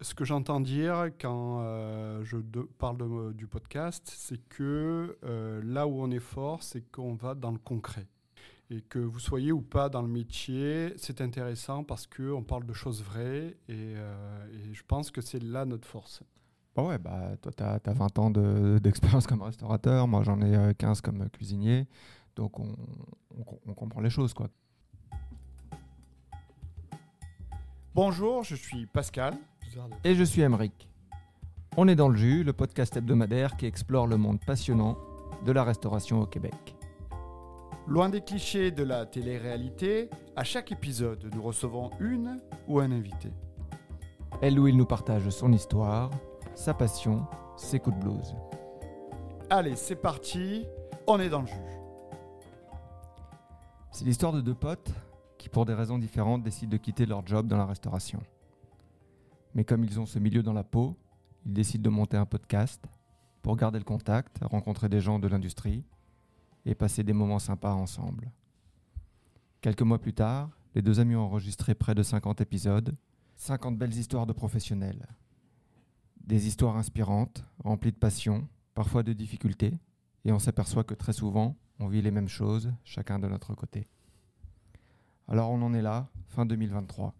Ce que j'entends dire quand euh, je parle du podcast, c'est que euh, là où on est fort, c'est qu'on va dans le concret. Et que vous soyez ou pas dans le métier, c'est intéressant parce qu'on parle de choses vraies et, et je pense que c'est là notre force. Bah ouais, bah, toi, tu as, 20 ans d'expérience comme restaurateur, moi j'en ai 15 comme cuisinier, donc on, on comprend les choses. quoi. Bonjour, je suis Pascal. Et je suis Emeric. On est dans le jus, le podcast hebdomadaire qui explore le monde passionnant de la restauration au Québec. Loin des clichés de la télé-réalité, à chaque épisode, nous recevons une ou un invité. Elle ou il nous partage son histoire, sa passion, ses coups de blues. Allez, c'est parti, on est dans le jus. C'est l'histoire de deux potes qui, pour des raisons différentes, décident de quitter leur job dans la restauration. Mais comme ils ont ce milieu dans la peau, ils décident de monter un podcast pour garder le contact, rencontrer des gens de l'industrie et passer des moments sympas ensemble. Quelques mois plus tard, les deux amis ont enregistré près de 50 épisodes, 50 belles histoires de professionnels. Des histoires inspirantes, remplies de passion, parfois de difficultés, et on s'aperçoit que très souvent, on vit les mêmes choses, chacun de notre côté. Alors on en est là, fin 2023.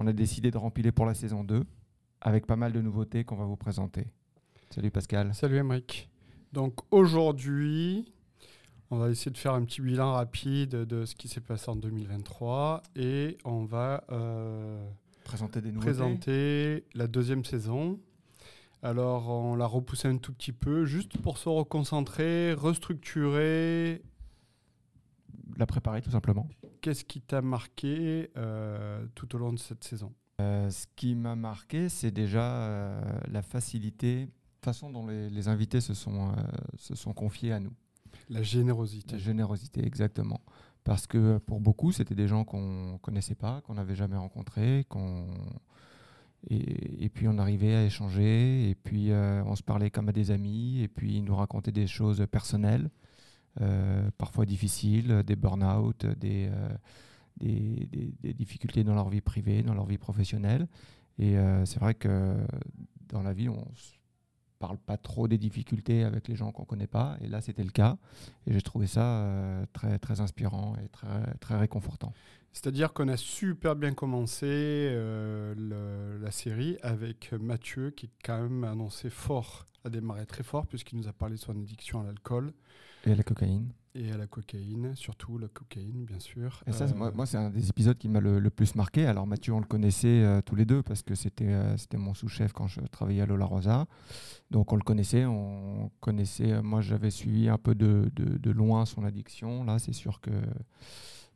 On a décidé de rempiler pour la saison 2, avec pas mal de nouveautés qu'on va vous présenter. Salut Pascal. Salut Emric. Donc aujourd'hui, on va essayer de faire un petit bilan rapide de ce qui s'est passé en 2023 et on va euh, présenter, des nouveautés. présenter la deuxième saison. Alors on l'a repoussé un tout petit peu juste pour se reconcentrer, restructurer la préparer tout simplement. Qu'est-ce qui t'a marqué euh, tout au long de cette saison? Euh, Ce qui m'a marqué, c'est déjà euh, la facilité, la façon dont les, invités se sont, se sont confiés à nous. La générosité. La générosité, exactement. Parce que pour beaucoup, c'était des gens qu'on ne connaissait pas, qu'on n'avait jamais rencontrés, qu'on... Et, et, puis on arrivait à échanger, et puis on se parlait comme à des amis, et puis ils nous racontaient des choses personnelles. Euh, parfois difficiles, des burn-out, euh, des, difficultés dans leur vie privée, dans leur vie professionnelle. Et euh, c'est vrai que dans la vie, on ne parle pas trop des difficultés avec les gens qu'on ne connaît pas. Et là, c'était le cas. Et j'ai trouvé ça très, très inspirant et très, très réconfortant. C'est-à-dire qu'on a super bien commencé la série avec Mathieu qui, quand même, annoncé fort, a démarré très fort, puisqu'il nous a parlé de son addiction à l'alcool. Et à la cocaïne. Et à la cocaïne, surtout la cocaïne, bien sûr. Et ça, moi, moi c'est un des épisodes qui m'a le, plus marqué. Alors Mathieu, on le connaissait euh, tous les deux parce que c'était euh, c'était mon sous-chef quand je travaillais à Lola Rosa. Donc on le connaissait, on connaissait. Euh, moi, j'avais suivi un peu de, de, de, loin son addiction. Là, c'est sûr que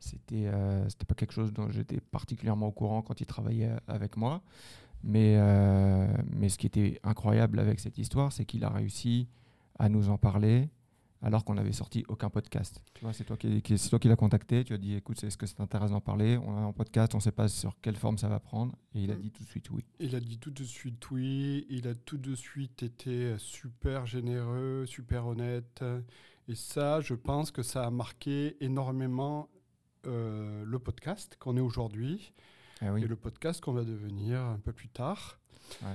c'était c'était pas quelque chose dont j'étais particulièrement au courant quand il travaillait avec moi. Mais, mais ce qui était incroyable avec cette histoire, c'est qu'il a réussi à nous en parler, alors qu'on n'avait sorti aucun podcast. c'est toi qui, c'est toi qui l'as contacté, tu as dit écoute, est-ce que c'est intéressant d'en parler? On a un podcast, on ne sait pas sur quelle forme ça va prendre, et il a mm. dit tout de suite oui. Il a dit tout de suite oui, il a tout de suite été super généreux, super honnête, et ça, je pense que ça a marqué énormément euh, le podcast qu'on est aujourd'hui, ah et le podcast qu'on va devenir un peu plus tard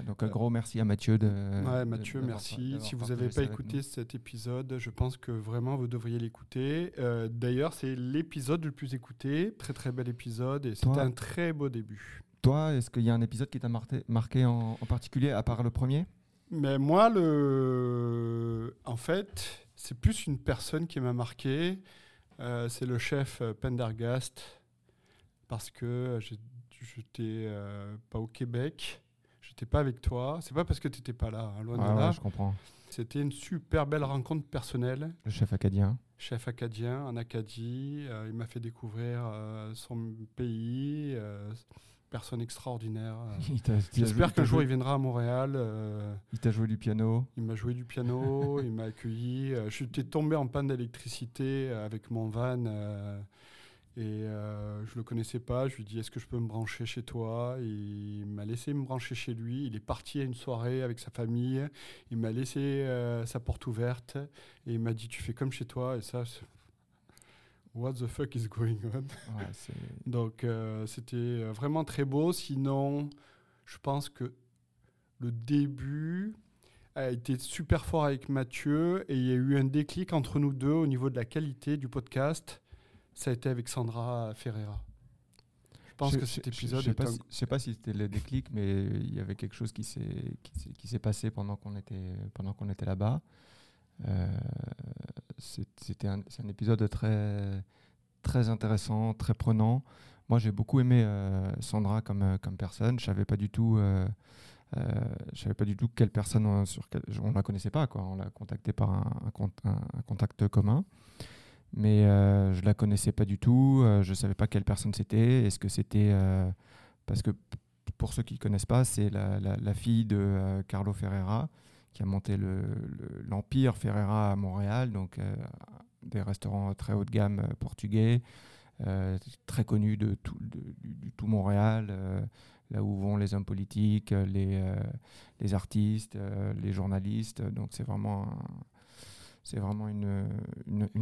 donc un gros merci à Mathieu. De, ouais, Mathieu, merci. Si vous n'avez pas écouté cet épisode, je pense que vraiment vous devriez l'écouter. Euh, d'ailleurs, c'est l'épisode le plus écouté. Très très bel épisode et c'était un très beau début. Toi, est-ce qu'il y a un épisode qui t'a marqué, en, particulier, à part le premier? Mais moi, le... en fait, c'est plus une personne qui m'a marqué. Euh, c'est le chef euh, Pendergast parce que j'étais euh, pas au Québec J'étais pas avec toi. C'est pas parce que tu n'étais pas là, hein, loin de là. je comprends. C'était une super belle rencontre personnelle. Le chef acadien. Chef acadien en Acadie. Euh, il m'a fait découvrir euh, son pays. Euh, personne extraordinaire. J'espère qu'un jour il viendra à Montréal. il t'a joué du piano. Il m'a joué du piano. il m'a accueilli. je suis tombé en panne d'électricité avec mon van et euh, je ne le connaissais pas. Je lui ai dit Est-ce que je peux me brancher chez toi? Il m'a laissé me brancher chez lui. Il est parti à une soirée avec sa famille. Il m'a laissé euh, sa porte ouverte. Et il m'a dit Tu fais comme chez toi. Et ça, What the fuck is going on? Donc, euh, c'était vraiment très beau. Sinon, je pense que le début a été super fort avec Mathieu et il y a eu un déclic entre nous deux au niveau de la qualité du podcast. Ça a été avec Sandra Ferreira. Je pense que cet épisode. Je ne sais, sais, pas si c'était le déclic, mais il y avait quelque chose qui s'est passé pendant qu'on était pendant qu'on était là-bas. Euh, c'était un, un, épisode très très intéressant, très prenant. Moi, j'ai beaucoup aimé euh, Sandra comme, euh, comme personne. Je savais pas du tout, euh, je savais pas du tout quelle personne on, sur on la connaissait pas. Quoi. On l'a contactée par un, contact commun, mais je la connaissais pas du tout. je savais pas quelle personne c'était. Est-ce que c'était parce que pour ceux qui ne connaissent pas, c'est la, la, fille de Carlo Ferreira qui a monté l'Empire le, Ferreira à Montréal, donc des restaurants très haut de gamme portugais. Euh, très connu de tout, Montréal, euh, là où vont les hommes politiques, les, euh, artistes, les journalistes. Donc c'est vraiment, vraiment une,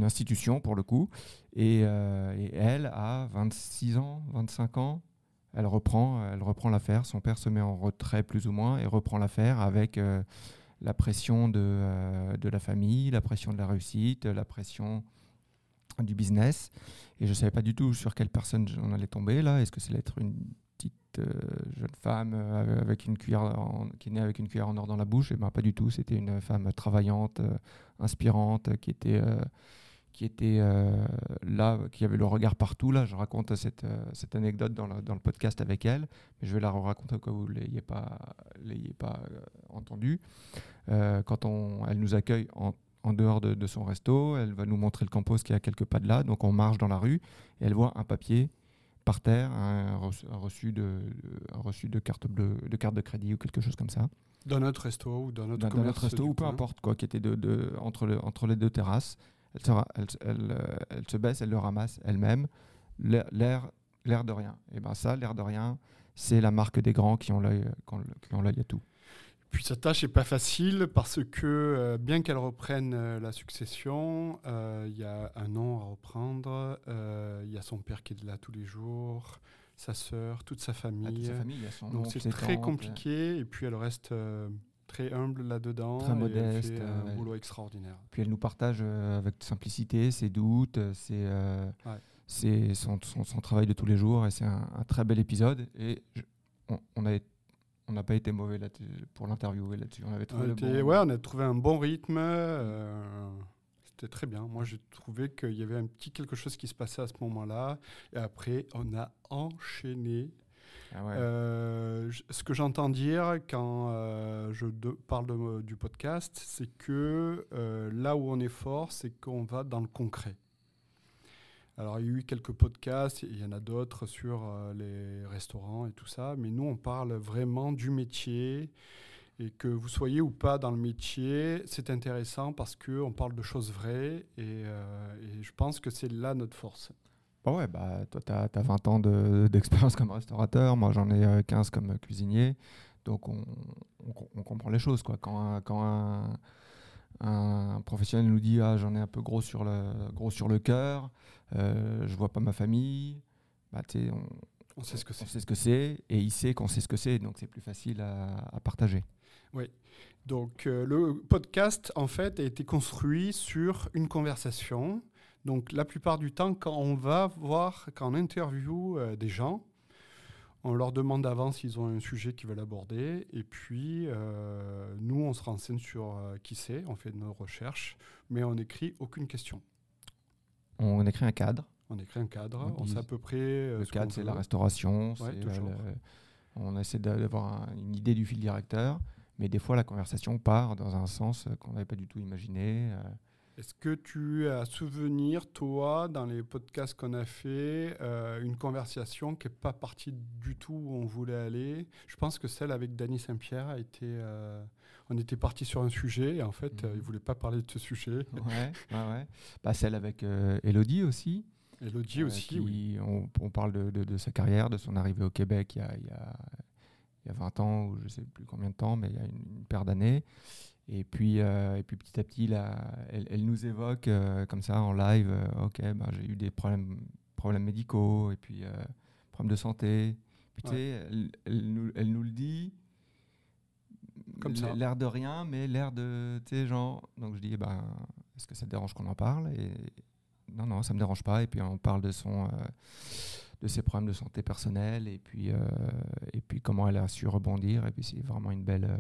institution pour le coup. Et, et, elle a 26 ans, 25 ans. Elle reprend, elle reprend l'affaire. Son père se met en retrait plus ou moins et reprend l'affaire avec la pression de, de la famille, la pression de la réussite, la pression du business. Et je ne savais pas du tout sur quelle personne on allait tomber là. Est-ce que c'est être une petite euh, jeune femme euh, avec une cuillère qui est née avec une cuillère en or dans la bouche? Et eh ben pas du tout. C'était une femme travaillante, euh, inspirante, qui était qui était là, qui avait le regard partout. Là, je raconte cette, cette anecdote dans le, dans le, podcast avec elle, mais je vais la raconter au cas où vous ne l'ayez pas, l'ayez pas entendu. quand on, elle nous accueille en en dehors de, son resto. Elle va nous montrer le campus qui est à quelques pas de là. Donc on marche dans la rue et elle voit un papier par terre, un, reçu, de, reçu de carte bleue, de carte de crédit ou quelque chose comme ça. Dans notre resto ou dans notre dans, notre resto ou peu importe quoi, qui était de, entre, le, entre les deux terrasses. Elle se, elle, elle, elle se baisse, elle le ramasse elle-même. L'air, l'air de rien. Et ben ça, l'air de rien, c'est la marque des grands qui ont l'œil, qui ont l'œil à tout. Puis sa tâche n'est pas facile parce que euh, bien qu'elle reprenne euh, la succession, euh, il y a un nom à reprendre, il y a son père qui est là tous les jours, sa sœur, toute sa famille. Donc c'est très compliqué et puis elle reste très humble là-dedans. Très modeste. Elle fait un boulot extraordinaire. Puis elle nous partage avec simplicité ses doutes, ses, son, son, travail de tous les jours et c'est un, très bel épisode et on, on a été on n'a pas été mauvais là pour l'interviewer là-dessus. On avait trouvé on ouais, on a trouvé un bon rythme. Euh, c'était très bien. Moi, j'ai trouvé qu'il y avait un petit quelque chose qui se passait à ce moment-là. Et après, on a enchaîné. Ah euh, ce que j'entends dire quand euh, je parle du podcast, c'est que là où on est fort, c'est qu'on va dans le concret. Alors, il y a eu quelques podcasts, il y en a d'autres sur euh, les restaurants et tout ça, mais nous, on parle vraiment du métier. Et que vous soyez ou pas dans le métier, c'est intéressant parce qu'on parle de choses vraies et, euh, je pense que c'est là notre force. Bah ouais, bah, toi, tu as, 20 ans d'expérience comme restaurateur, moi j'en ai 15 euh, comme cuisinier, donc on, on, comprend les choses. Quoi. Quand, quand un, un professionnel nous dit ah j'en ai un peu gros sur le gros sur le cœur, euh, je vois pas ma famille, bah, on, on, sait ce que c'est. sait ce que c'est et il sait qu'on sait ce que c'est, donc c'est plus facile à, partager. Oui. Donc euh, le podcast en fait a été construit sur une conversation. Donc la plupart du temps, quand on va voir, quand on interview euh, des gens, on leur demande d'avance s'ils ont un sujet qu'ils veulent aborder. Et puis, euh, nous, on se renseigne sur euh, qui c'est, on fait nos recherches, mais on n'écrit aucune question. On écrit un cadre. On écrit un cadre, on, sait à peu près. Le cadre, c'est la restauration. on essaie d'avoir une idée du fil directeur, mais des fois, la conversation part dans un sens qu'on n'avait pas du tout imaginé. Est-ce que tu as souvenir, toi, dans les podcasts qu'on a fait, euh, une conversation qui n'est pas partie du tout où on voulait aller? Je pense que celle avec Danny Saint-Pierre a été. Euh, on était parti sur un sujet et en fait, euh, il ne voulait pas parler de ce sujet. Ouais, ouais, Bah, celle avec Elodie aussi. Elodie aussi, oui. On, parle de, sa carrière, de son arrivée au Québec il y a, il y a, il y a 20 ans, ou je ne sais plus combien de temps, mais il y a une, une paire d'années. Et puis, euh, et puis petit à petit, là, elle, nous évoque euh, comme ça en live, euh, ok, bah, j'ai eu des problèmes, problèmes médicaux, et puis problèmes de santé. Puis tu sais, elle, nous, elle, nous, le dit, comme ça. L'air de rien, mais l'air de, tu sais, genre. Donc je dis, ben, est-ce que ça te dérange qu'on en parle? Et non, non, ça me dérange pas. Et puis on parle de son, de ses problèmes de santé personnelle, et puis, et puis comment elle a su rebondir. Et puis c'est vraiment une belle,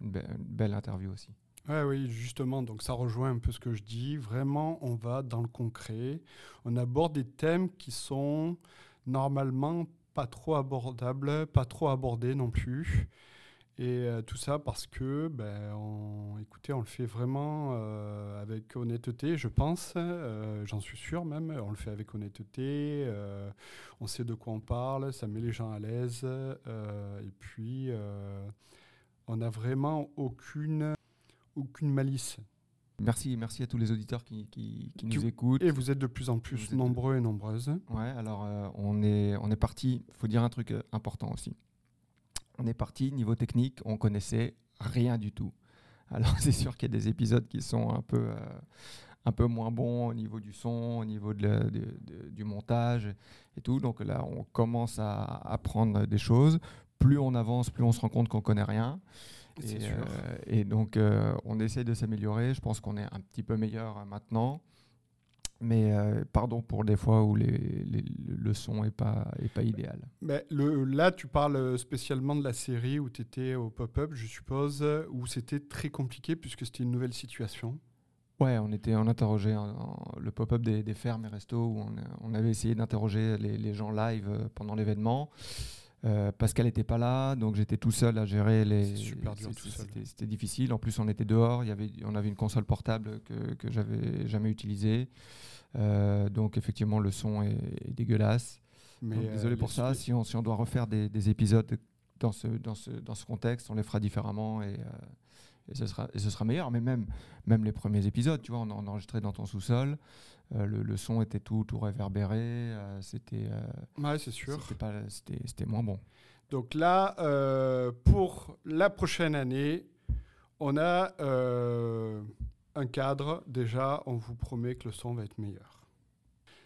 une belle, interview aussi. Oui, justement, donc ça rejoint un peu ce que je dis. Vraiment, on va dans le concret. On aborde des thèmes qui sont normalement pas trop abordables, pas trop abordés non plus. Et euh, tout ça parce que, ben, on, écoutez, on le fait vraiment euh, avec honnêteté, je pense. Euh, J'en suis sûr même. On le fait avec honnêteté. on sait de quoi on parle. Ça met les gens à l'aise. et puis, on n'a vraiment aucune, aucune malice. Merci, merci à tous les auditeurs qui, qui, nous écoutent. Et vous êtes de plus en plus Vous êtes- nombreux et nombreuses. Ouais, alors euh, on est, on est parti, il faut dire un truc euh, important aussi. On est parti, niveau technique, on connaissait rien du tout. Alors c'est sûr qu'il y a des épisodes qui sont un peu, euh, un peu moins bons au niveau du son, au niveau de la- de- de- du montage et tout. Donc là, on commence à apprendre des choses. Plus on avance, plus on se rend compte qu'on connaît rien. Et, euh, et donc, euh, on essaie de s'améliorer. Je pense qu'on est un petit peu meilleur euh, maintenant. Mais euh, pardon pour des fois où les, les- le son n'est pas, est pas idéal. Mais le, là, tu parles spécialement de la série où tu étais au pop-up, je suppose, où c'était très compliqué puisque c'était une nouvelle situation. Ouais, on, était, on interrogeait en- en- le pop-up des, des fermes et restos où on, on avait essayé d'interroger les, les gens live pendant l'événement. Euh, Pascal n'était pas là, donc j'étais tout seul à gérer les. Super dur c'est- tout seul. C'était difficile. En plus, on était dehors. Il y avait, on avait une console portable que, que j'avais jamais utilisée. Euh, donc effectivement, le son est, est dégueulasse. Mais Donc, euh, désolé pour ça. Si on, si on doit refaire des, des épisodes dans ce, dans, ce, dans ce contexte, on les fera différemment et, euh, et, ce, sera, et ce sera meilleur. Mais même, même les premiers épisodes, tu vois, on, on enregistrait dans ton sous-sol. euh, le, le son était tout, tout réverbéré. euh, c'était euh, Ouais, c'est sûr. c'était c'était- moins bon. Donc là, pour la prochaine année, on a un cadre. Déjà, on vous promet que le son va être meilleur.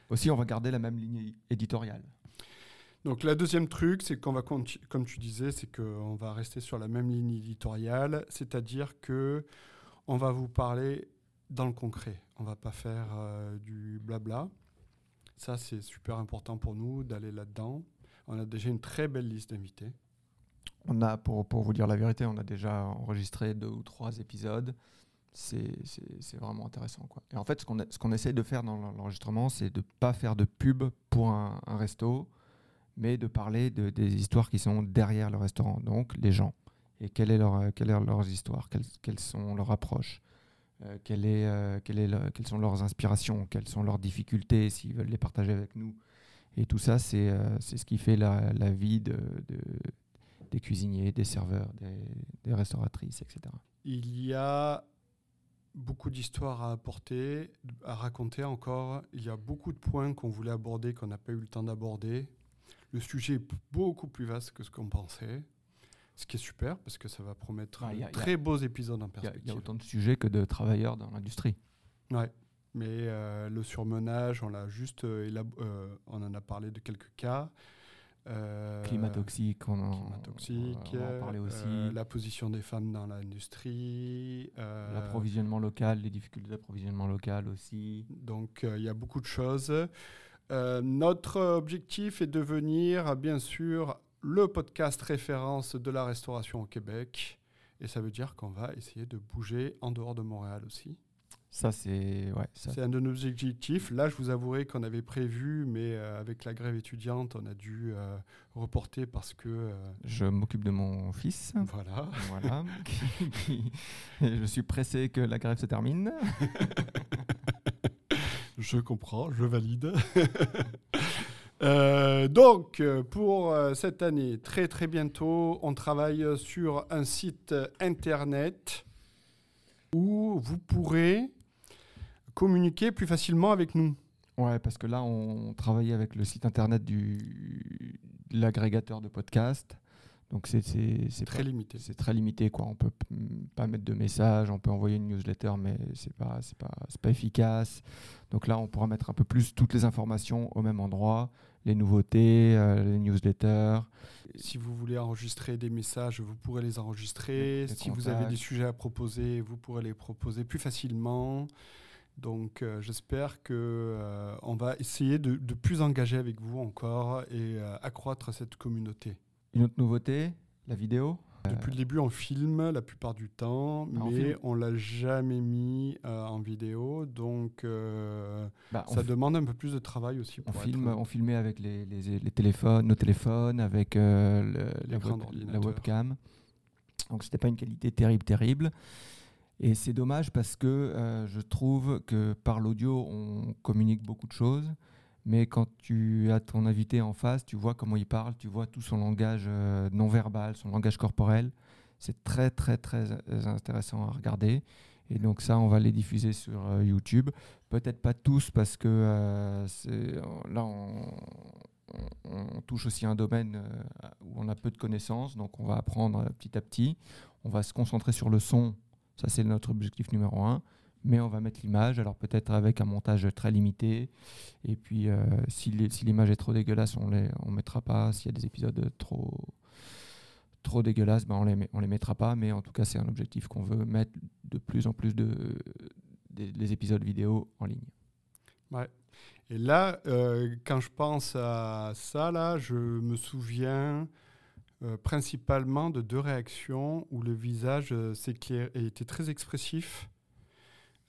Aussi, on va garder la même ligne éditoriale. Donc la deuxième truc, c'est qu'on va, comme tu disais, c'est qu'on va rester sur la même ligne éditoriale, c'est-à-dire que on va vous parler dans le concret. On va pas faire euh, du blabla. Ça, c'est super important pour nous d'aller là-dedans. On a déjà une très belle liste d'invités. On a, pour, pour vous dire la vérité, on a déjà enregistré deux ou trois épisodes. C'est vraiment intéressant. Quoi. Et en fait, ce qu'on qu'on essaye de faire dans l'enregistrement, c'est de ne pas faire de pub pour un resto, mais de parler de, des histoires qui sont derrière le restaurant, donc les gens. Et quelle est leur, quelle est leurs histoires, quelles, sont leurs approches, euh, quelle est, euh, quelle est le- quelles sont leurs inspirations, quelles sont leurs difficultés, s'ils veulent les partager avec nous. Et tout ça, c'est euh, ce qui fait la, la vie de- des cuisiniers, des serveurs, des, des restauratrices, etc. Il y a beaucoup d'histoires à apporter, à raconter encore. Il y a beaucoup de points qu'on voulait aborder, qu'on n'a pas eu le temps d'aborder. Le sujet est beaucoup plus vaste que ce qu'on pensait, ce qui est super parce que ça va promettre y a- y a- très beaux épisodes en perspective. il y a autant de sujets que de travailleurs dans l'industrie. Ouais. Mais euh, le surmenage, on l'a juste euh, euh, on en a parlé de quelques cas. Euh, Climat toxique, on en, climat toxique, on en parler aussi. euh, la position des femmes dans l'industrie. euh, L'approvisionnement local, les difficultés d'approvisionnement local aussi. Donc il y a beaucoup de choses. Euh, notre objectif est de devenir, bien sûr, le podcast référence de la restauration au Québec. Et ça veut dire qu'on va essayer de bouger en dehors de Montréal aussi. Ça, c'est. Ouais, ça, un de nos objectifs. Là, je vous avouerai qu'on avait prévu, mais euh, avec la grève étudiante, on a dû euh, reporter parce que... euh, je m'occupe de mon fils. voilà. voilà. et je suis pressé que la grève se termine. Je comprends, je valide. Euh, donc, pour euh, cette année, très très bientôt, on travaille sur un site internet où vous pourrez communiquer plus facilement avec nous. Ouais, parce que là, on travaillait avec le site internet du l'agrégateur de podcasts. Donc, c'est Très pas- limité. C'est très limité, quoi. On peut pas mettre de messages, on peut envoyer une newsletter, mais c'est pas, c'est pas, pas efficace. Donc là, on pourra mettre un peu plus toutes les informations au même endroit. les nouveautés, les newsletters. Si vous voulez enregistrer des messages, vous pourrez les enregistrer. si vous avez des sujets à proposer, vous pourrez les proposer plus facilement. Donc euh, j'espère que euh, on va essayer de, plus engager avec vous encore et euh, accroître cette communauté. Une autre nouveauté, la vidéo depuis le début, on filme la plupart du temps, ah, mais on, ne l'a jamais mis en vidéo, donc bah, ça demande un peu plus de travail aussi. on, filme, on filmait avec les, téléphones, nos téléphones, avec le, la, webcam, donc c'était pas une qualité terrible, terrible. Et c'est dommage parce que euh, je trouve que par l'audio, on communique beaucoup de choses. Mais quand tu as ton invité en face, tu vois comment il parle, tu vois tout son langage euh, non verbal, son langage corporel. C'est très, très, très euh, intéressant à regarder. Et donc ça, on va les diffuser sur YouTube. Peut-être pas tous parce que là, on, touche aussi un domaine où on a peu de connaissances. Donc on va apprendre petit à petit. On va se concentrer sur le son ça, c'est notre objectif numéro un. Mais on va mettre l'image, alors peut-être avec un montage très limité. Et puis, euh, si l'image est trop dégueulasse, on ne on mettra pas. S'il y a des épisodes trop, trop dégueulasses, ben on les, on les mettra pas. Mais en tout cas, c'est un objectif qu'on veut mettre de plus en plus de, des, épisodes vidéo en ligne. Ouais. Et là, euh, quand je pense à ça, là, je me souviens euh, principalement de deux réactions où le visage était très expressif.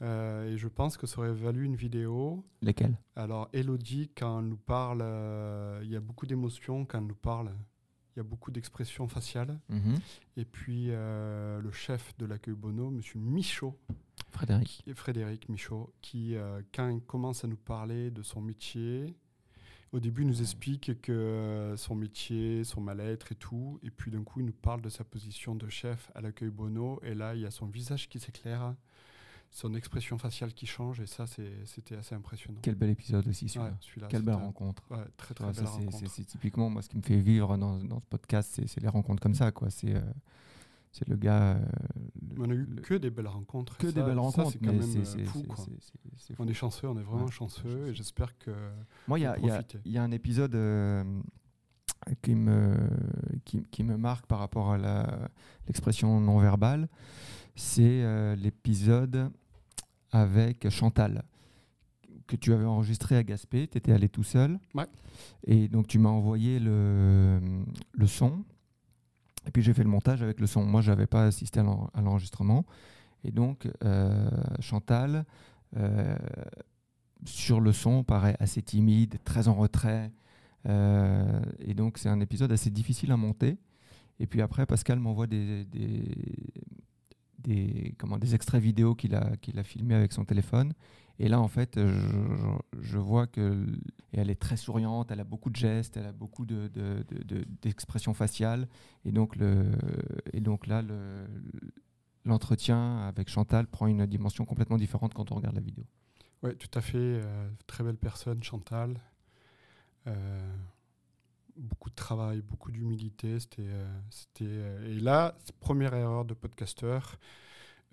Euh, et je pense que ça aurait valu une vidéo. Lesquelles? Alors, Elodie, quand elle nous parle, il y a beaucoup d'émotions quand elle nous parle. Il y a beaucoup d'expressions faciales. Mhm. Et puis, le chef de l'accueil Bono, M. Michaud. Frédéric. Frédéric Michaud, qui, quand il commence à nous parler de son métier, au début, il nous explique que euh, son métier, son mal-être et tout. Et puis d'un coup, il nous parle de sa position de chef à l'accueil Bono. Et là, il y a son visage qui s'éclaire, son expression faciale qui change. Et ça, c'était assez impressionnant. Quel bel épisode aussi, celui-là. Quelle belle rencontre. très, très belle rencontre. C'est typiquement moi, ce qui me fait vivre dans, dans ce podcast, c'est les rencontres comme ça. quoi. C'est. Euh, c'est le gars. Euh, on a eu que des belles rencontres. Que des belles rencontres. C'est quand même euh, fou. On est chanceux, on est vraiment chanceux. Et j'espère que. Moi, il y, y, a un épisode euh, qui, me, qui, qui, me marque par rapport à l'expression non verbale. C'est l'épisode avec Chantal que tu avais enregistré à Gaspé. Tu étais allé tout seul. Ouais. Et donc, tu m'as envoyé le, le son et puis j'ai fait le montage avec le son. Moi, je n'avais pas assisté à l'enregistrement. Et donc, euh, Chantal, euh, sur le son, paraît assez timide, très en retrait. Euh, et donc, c'est un épisode assez difficile à monter. Et puis après, Pascal m'envoie des, comment, des extraits vidéo qu'il a, qu'il a filmés avec son téléphone. Et là, en fait, je, vois que elle est très souriante, elle a beaucoup de gestes, elle a beaucoup d'expressions de, faciales. Et donc, le, et donc là, l'entretien avec Chantal prend une dimension complètement différente quand on regarde la vidéo. Oui, tout à fait. Euh, très belle personne, Chantal. Euh, beaucoup de travail, beaucoup d'humilité. C'était, euh, c'était, et là, première erreur de podcasteur.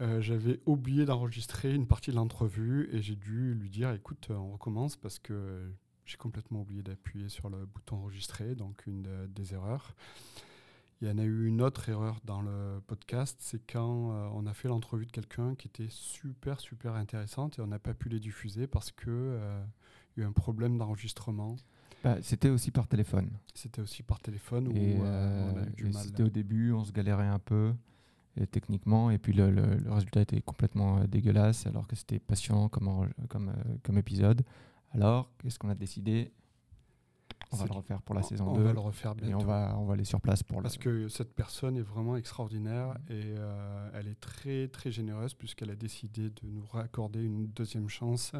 Euh, j'avais oublié d'enregistrer une partie de l'entrevue et j'ai dû lui dire écoute, on recommence parce que j'ai complètement oublié d'appuyer sur le bouton enregistrer, donc une des erreurs. Il y en a eu une autre erreur dans le podcast, c'est quand euh, on a fait l'entrevue de quelqu'un qui était super, super intéressante et on n'a pas pu les diffuser parce qu'il euh, y a eu un problème d'enregistrement. Bah, c'était aussi par téléphone. C'était aussi par téléphone où on a eu du mal. C'était au début, on se galérait un peu techniquement. Et puis le, le, résultat était complètement euh, dégueulasse, alors que c'était passionnant comme, comme, euh, comme épisode. Alors, qu'est-ce qu'on a décidé? On va le refaire pour la saison 2. On va le refaire bientôt. Et on va, on va aller sur place pour Parce que cette personne est vraiment extraordinaire et euh, elle est très très généreuse puisqu'elle a décidé de nous raccorder une deuxième chance.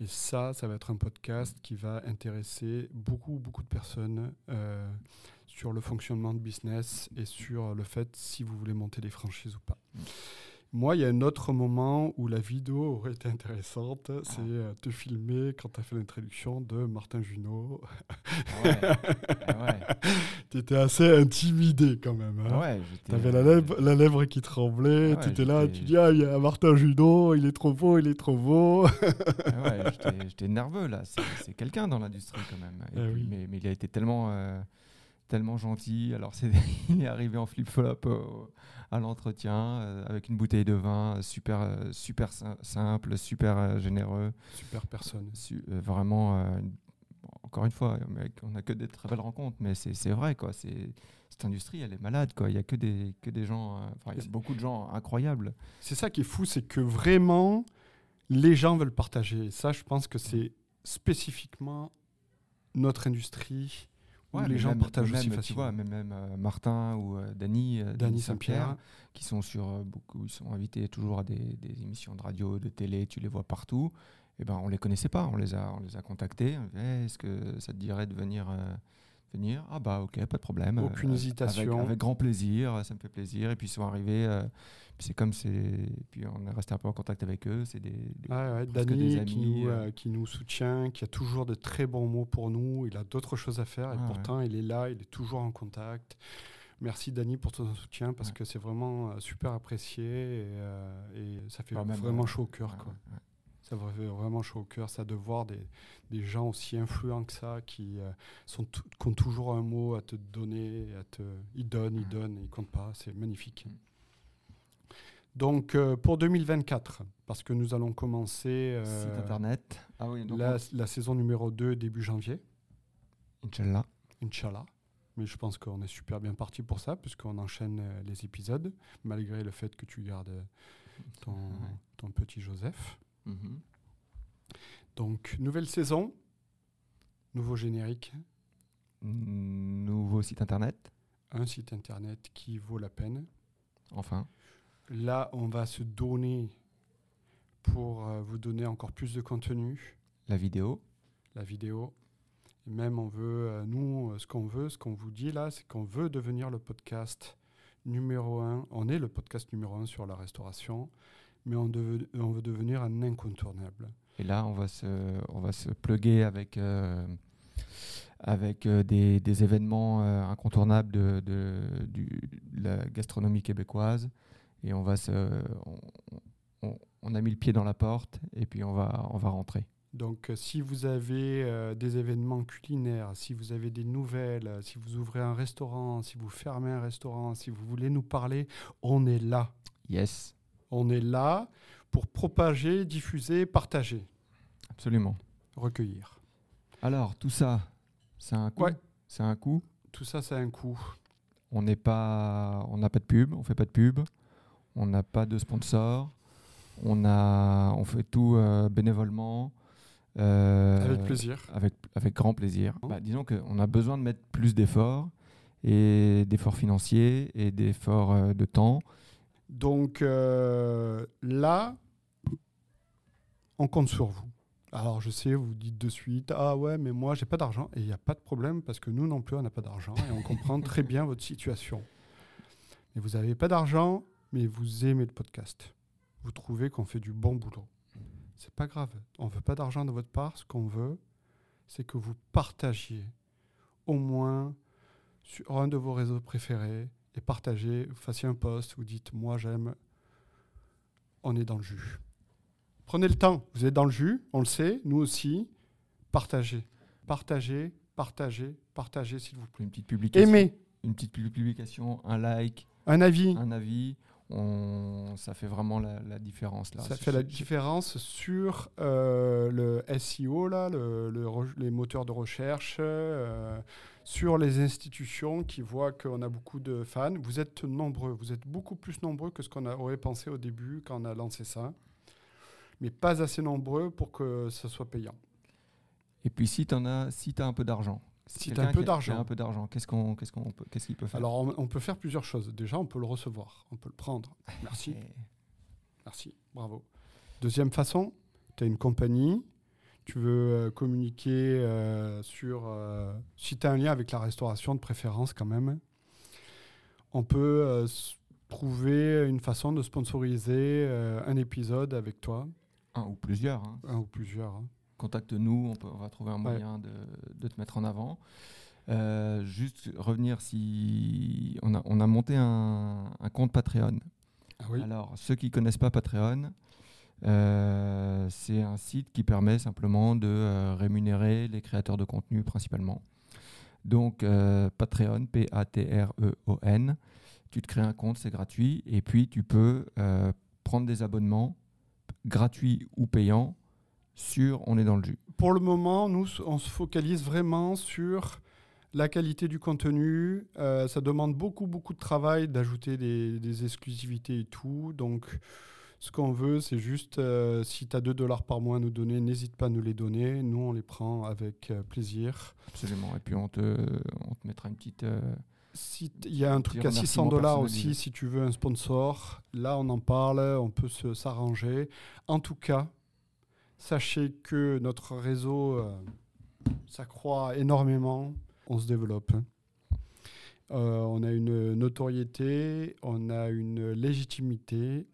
Et ça, ça va être un podcast qui va intéresser beaucoup beaucoup de personnes sur le fonctionnement de business et sur le fait si vous voulez monter des franchises ou pas. Moi, il y a un autre moment où la vidéo aurait été intéressante, c'est euh, te filmer quand tu as fait l'introduction de Martin Junot. Ah ouais. Ah ouais. tu étais assez intimidé quand même. hein. Ah ouais, Tu avais la lèvre, la lèvre qui tremblait, Ah ouais, tu étais là, tu dis Ah, il y a Martin Junot, il est trop beau, il est trop beau. Ah ouais, j'étais- nerveux là. C'est quelqu'un dans l'industrie quand même. Et Ah puis- oui. mais, mais il a été tellement, euh, tellement gentil. Alors il est arrivé en flip-flop à l'entretien euh, avec une bouteille de vin, euh, super, euh, super sim- simple, super généreux. Super personne. Vraiment, encore une fois, on n'a que des très belles rencontres, mais c'est vrai quoi. C'est cette industrie, elle est malade quoi. Il y a que des que des gens, enfin il y a beaucoup de gens incroyables. C'est ça qui est fou, c'est que vraiment, les gens veulent partager. Et ça, je pense que c'est spécifiquement notre industrie Ouais, les gens même- partagent même, aussi Tu vois, même, même, euh, Martin ou euh, Dany, euh, Dany Saint-Pierre. qui sont sur euh, beaucoup, ils sont invités toujours à des, des émissions de radio, de télé, tu les vois partout. Et ben, on les connaissait pas, on les a, on les a contactés. Eh, Est-ce que ça te dirait de venir, Ah bah ok, pas de problème. Aucune Euh, hésitation. Avec, avec grand plaisir, ça me fait plaisir. Et puis ils sont arrivés. euh, c'est comme c'est, puis on est resté un peu en contact avec eux. C'est des, des- Ouais, ouais, des qui, nous, euh. euh, qui nous soutient, qui a toujours de très bons mots pour nous. Il a d'autres choses à faire et Ah, pourtant il est là, il est toujours en contact. Merci Dany pour ton soutien parce Ouais. que c'est vraiment super apprécié et, et ça fait Bah, vraiment chaud au cœur. quoi. Ça me fait vraiment chaud au cœur, ça de voir des, des gens aussi influents que ça qui, euh, sont qui ont toujours un mot à te donner. À te, ils donnent, ils Mm. donnent, ils comptent pas. C'est magnifique. Mm. Donc euh, pour 2024, parce que nous allons commencer euh, Site internet. Ah oui, donc la, la saison numéro 2 début janvier, Inch'Allah. Inch'Allah. Mais je pense qu'on est super bien parti pour ça, puisqu'on enchaîne euh, les épisodes, malgré le fait que tu gardes ton, Ouais. ton petit Joseph. Mhm. Donc, nouvelle saison, nouveau générique, Nouveau site internet, un site internet qui vaut la peine. enfin. Là, on va se donner pour euh, vous donner encore plus de contenu, La vidéo. la vidéo. Et même, on veut, euh, nous, euh, ce qu'on veut, ce qu'on vous dit là, c'est qu'on veut devenir le podcast numéro un. On est le podcast numéro un sur la restauration, mais on, deve- on veut devenir un incontournable. Et là, on va se, on va se plugger avec, euh, avec euh, des, des événements euh, incontournables de, de- du- de la gastronomie québécoise. Et on va se, on, on- on a mis le pied dans la porte et puis on va, on va rentrer. Donc, si vous avez des événements culinaires, si vous avez des nouvelles, si vous ouvrez un restaurant, si vous fermez un restaurant, si vous voulez nous parler, on est là. Yes, On est là pour propager, diffuser, partager, absolument. recueillir. Alors, tout ça, c'est un coût. Ouais. C'est un coût. Tout ça, c'est un coût. On n'est pas, on n'a pas de pub, on fait pas de pub, on n'a pas de sponsor, on a, on fait tout euh, bénévolement. euh, Avec plaisir. Avec, avec grand plaisir. Bah, disons qu'on a besoin de mettre plus d'efforts et d'efforts financiers et d'efforts euh, de temps. Donc euh, là, on compte sur vous. Alors je sais, vous dites de suite, ah ouais, mais moi j'ai pas d'argent. Et il n'y a pas de problème parce que nous non plus on n'a pas d'argent et on comprend très bien votre situation. Mais vous n'avez pas d'argent, mais vous aimez le podcast. Vous trouvez qu'on fait du bon boulot. C'est pas grave. On veut pas d'argent de votre part. Ce qu'on veut, c'est que vous partagiez au moins sur un de vos réseaux préférés et partagez, vous fassiez un post, vous dites moi j'aime, on est dans le jus. Prenez le temps, vous êtes dans le jus, on le sait, nous aussi, partagez, partagez, partagez, partagez s'il vous plaît. Une petite publication, Aimez, une petite pu- publication, un like, un avis, un avis, on, ça fait vraiment la, la différence là. ça fait la différence sur euh, le SEO, là, le- le re- les moteurs de recherche, euh, sur les institutions qui voient qu'on a beaucoup de fans. Vous êtes nombreux, vous êtes beaucoup plus nombreux que ce qu'on aurait pensé au début quand on a lancé ça, mais pas assez nombreux pour que ça soit payant. Et puis si tu as, si as un peu d'argent. Si t'as quelqu'un un peu d'argent. un peu d'argent, qu'est-ce qu'on, qu'est-ce qu'on peut, qu'est-ce qu'il peut faire? Alors, on, on peut faire plusieurs choses. Déjà, on peut le recevoir, on peut le prendre. Merci, Et- merci, bravo. Deuxième façon, tu as une compagnie, tu veux euh, communiquer euh, sur... euh, si tu as un lien avec la restauration de préférence quand même, on peut euh, trouver une façon de sponsoriser euh, un épisode avec toi. Un ou plusieurs. hein. Un ou plusieurs. hein. Contacte-nous, on, peut- on va trouver un Ouais. moyen de, de te mettre en avant. Euh, juste revenir si. On a, on a monté un, un compte Patreon. Ah oui. Alors, ceux qui connaissent pas Patreon, euh, c'est un site qui permet simplement de euh, rémunérer les créateurs de contenu principalement. Donc, Patreon, P-A-T-R-E-O-N. Tu te crées un compte, c'est gratuit. Et puis, tu peux prendre des abonnements gratuits ou payants sur On est dans le jus. Pour le moment, nous, on se focalise vraiment sur la qualité du contenu. Euh, ça demande beaucoup, beaucoup de travail d'ajouter des, des exclusivités et tout. Donc, ce qu'on veut, c'est juste, euh, si tu as 2 dollars par mois à nous donner, n'hésite pas à nous les donner. Nous, on les prend avec euh, plaisir. Absolument. Et puis, on te, on te mettra une petite. Si il y a un truc à 600 remerciement dollars aussi, si tu veux un sponsor, là on en parle, on peut s'arranger. En tout cas, sachez que notre réseau euh, s'accroît énormément, on se développe. Euh, on a une notoriété, on a une légitimité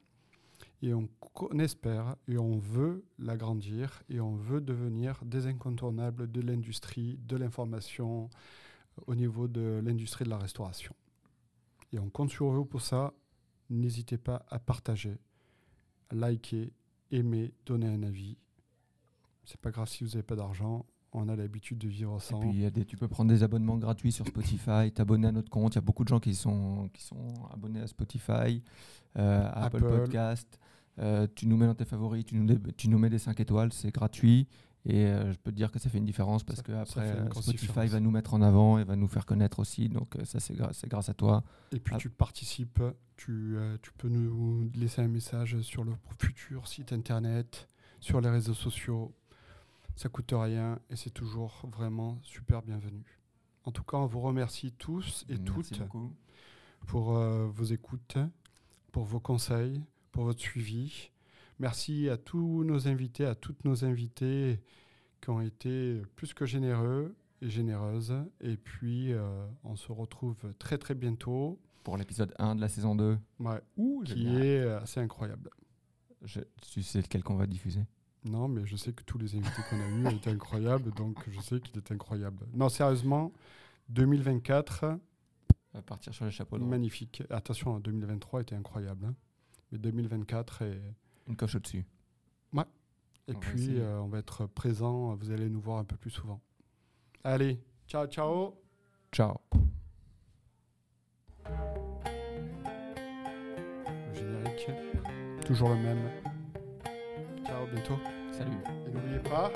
et on, on espère et on veut l'agrandir et on veut devenir des incontournables de l'industrie, de l'information, au niveau de l'industrie de la restauration. Et on compte sur vous pour ça. N'hésitez pas à partager, à liker, aimer, donner un avis. C'est pas grave si vous n'avez pas d'argent. On a l'habitude de vivre Et sans. puis, y a des, tu peux prendre des abonnements gratuits sur Spotify, t'abonner à notre compte. Il y a beaucoup de gens qui sont, qui sont abonnés à Spotify, euh, à Apple, Apple. Podcast. Euh, tu nous mets dans tes favoris, tu nous, tu nous mets des 5 étoiles, c'est gratuit. Et euh, je peux te dire que ça fait une différence parce Ça- que après Spotify différence. va nous mettre en avant et va nous faire connaître aussi. Donc ça, c'est c'est grâce à toi. Et puis Ah. tu participes, tu, euh, tu peux nous laisser un message sur le futur site internet, sur les réseaux sociaux. Ça coûte rien et c'est toujours vraiment super bienvenu. En tout cas, on vous remercie tous et Merci toutes beaucoup. pour euh, vos écoutes, pour vos conseils, pour votre suivi. Merci à tous nos invités, à toutes nos invitées qui ont été plus que généreux et généreuses. Et puis, euh, on se retrouve très très bientôt, Pour l'épisode 1 de la saison 2. ouais, Ouh, qui est assez incroyable. Je, tu sais lequel qu'on va diffuser? Non, mais je sais que tous les invités qu'on a eus étaient incroyables, donc je sais qu'il est incroyable. Non, sérieusement, 2024, On va partir sur les chapeaux magnifique. Attention, 2023 était incroyable. hein. Mais 2024 est... Une coche au-dessus. Et On va puis, euh, on va être présent. Vous allez nous voir un peu plus souvent. Allez, ciao, ciao. Ciao. Le générique, toujours le même. Ciao, bientôt. Salut. Et n'oubliez pas,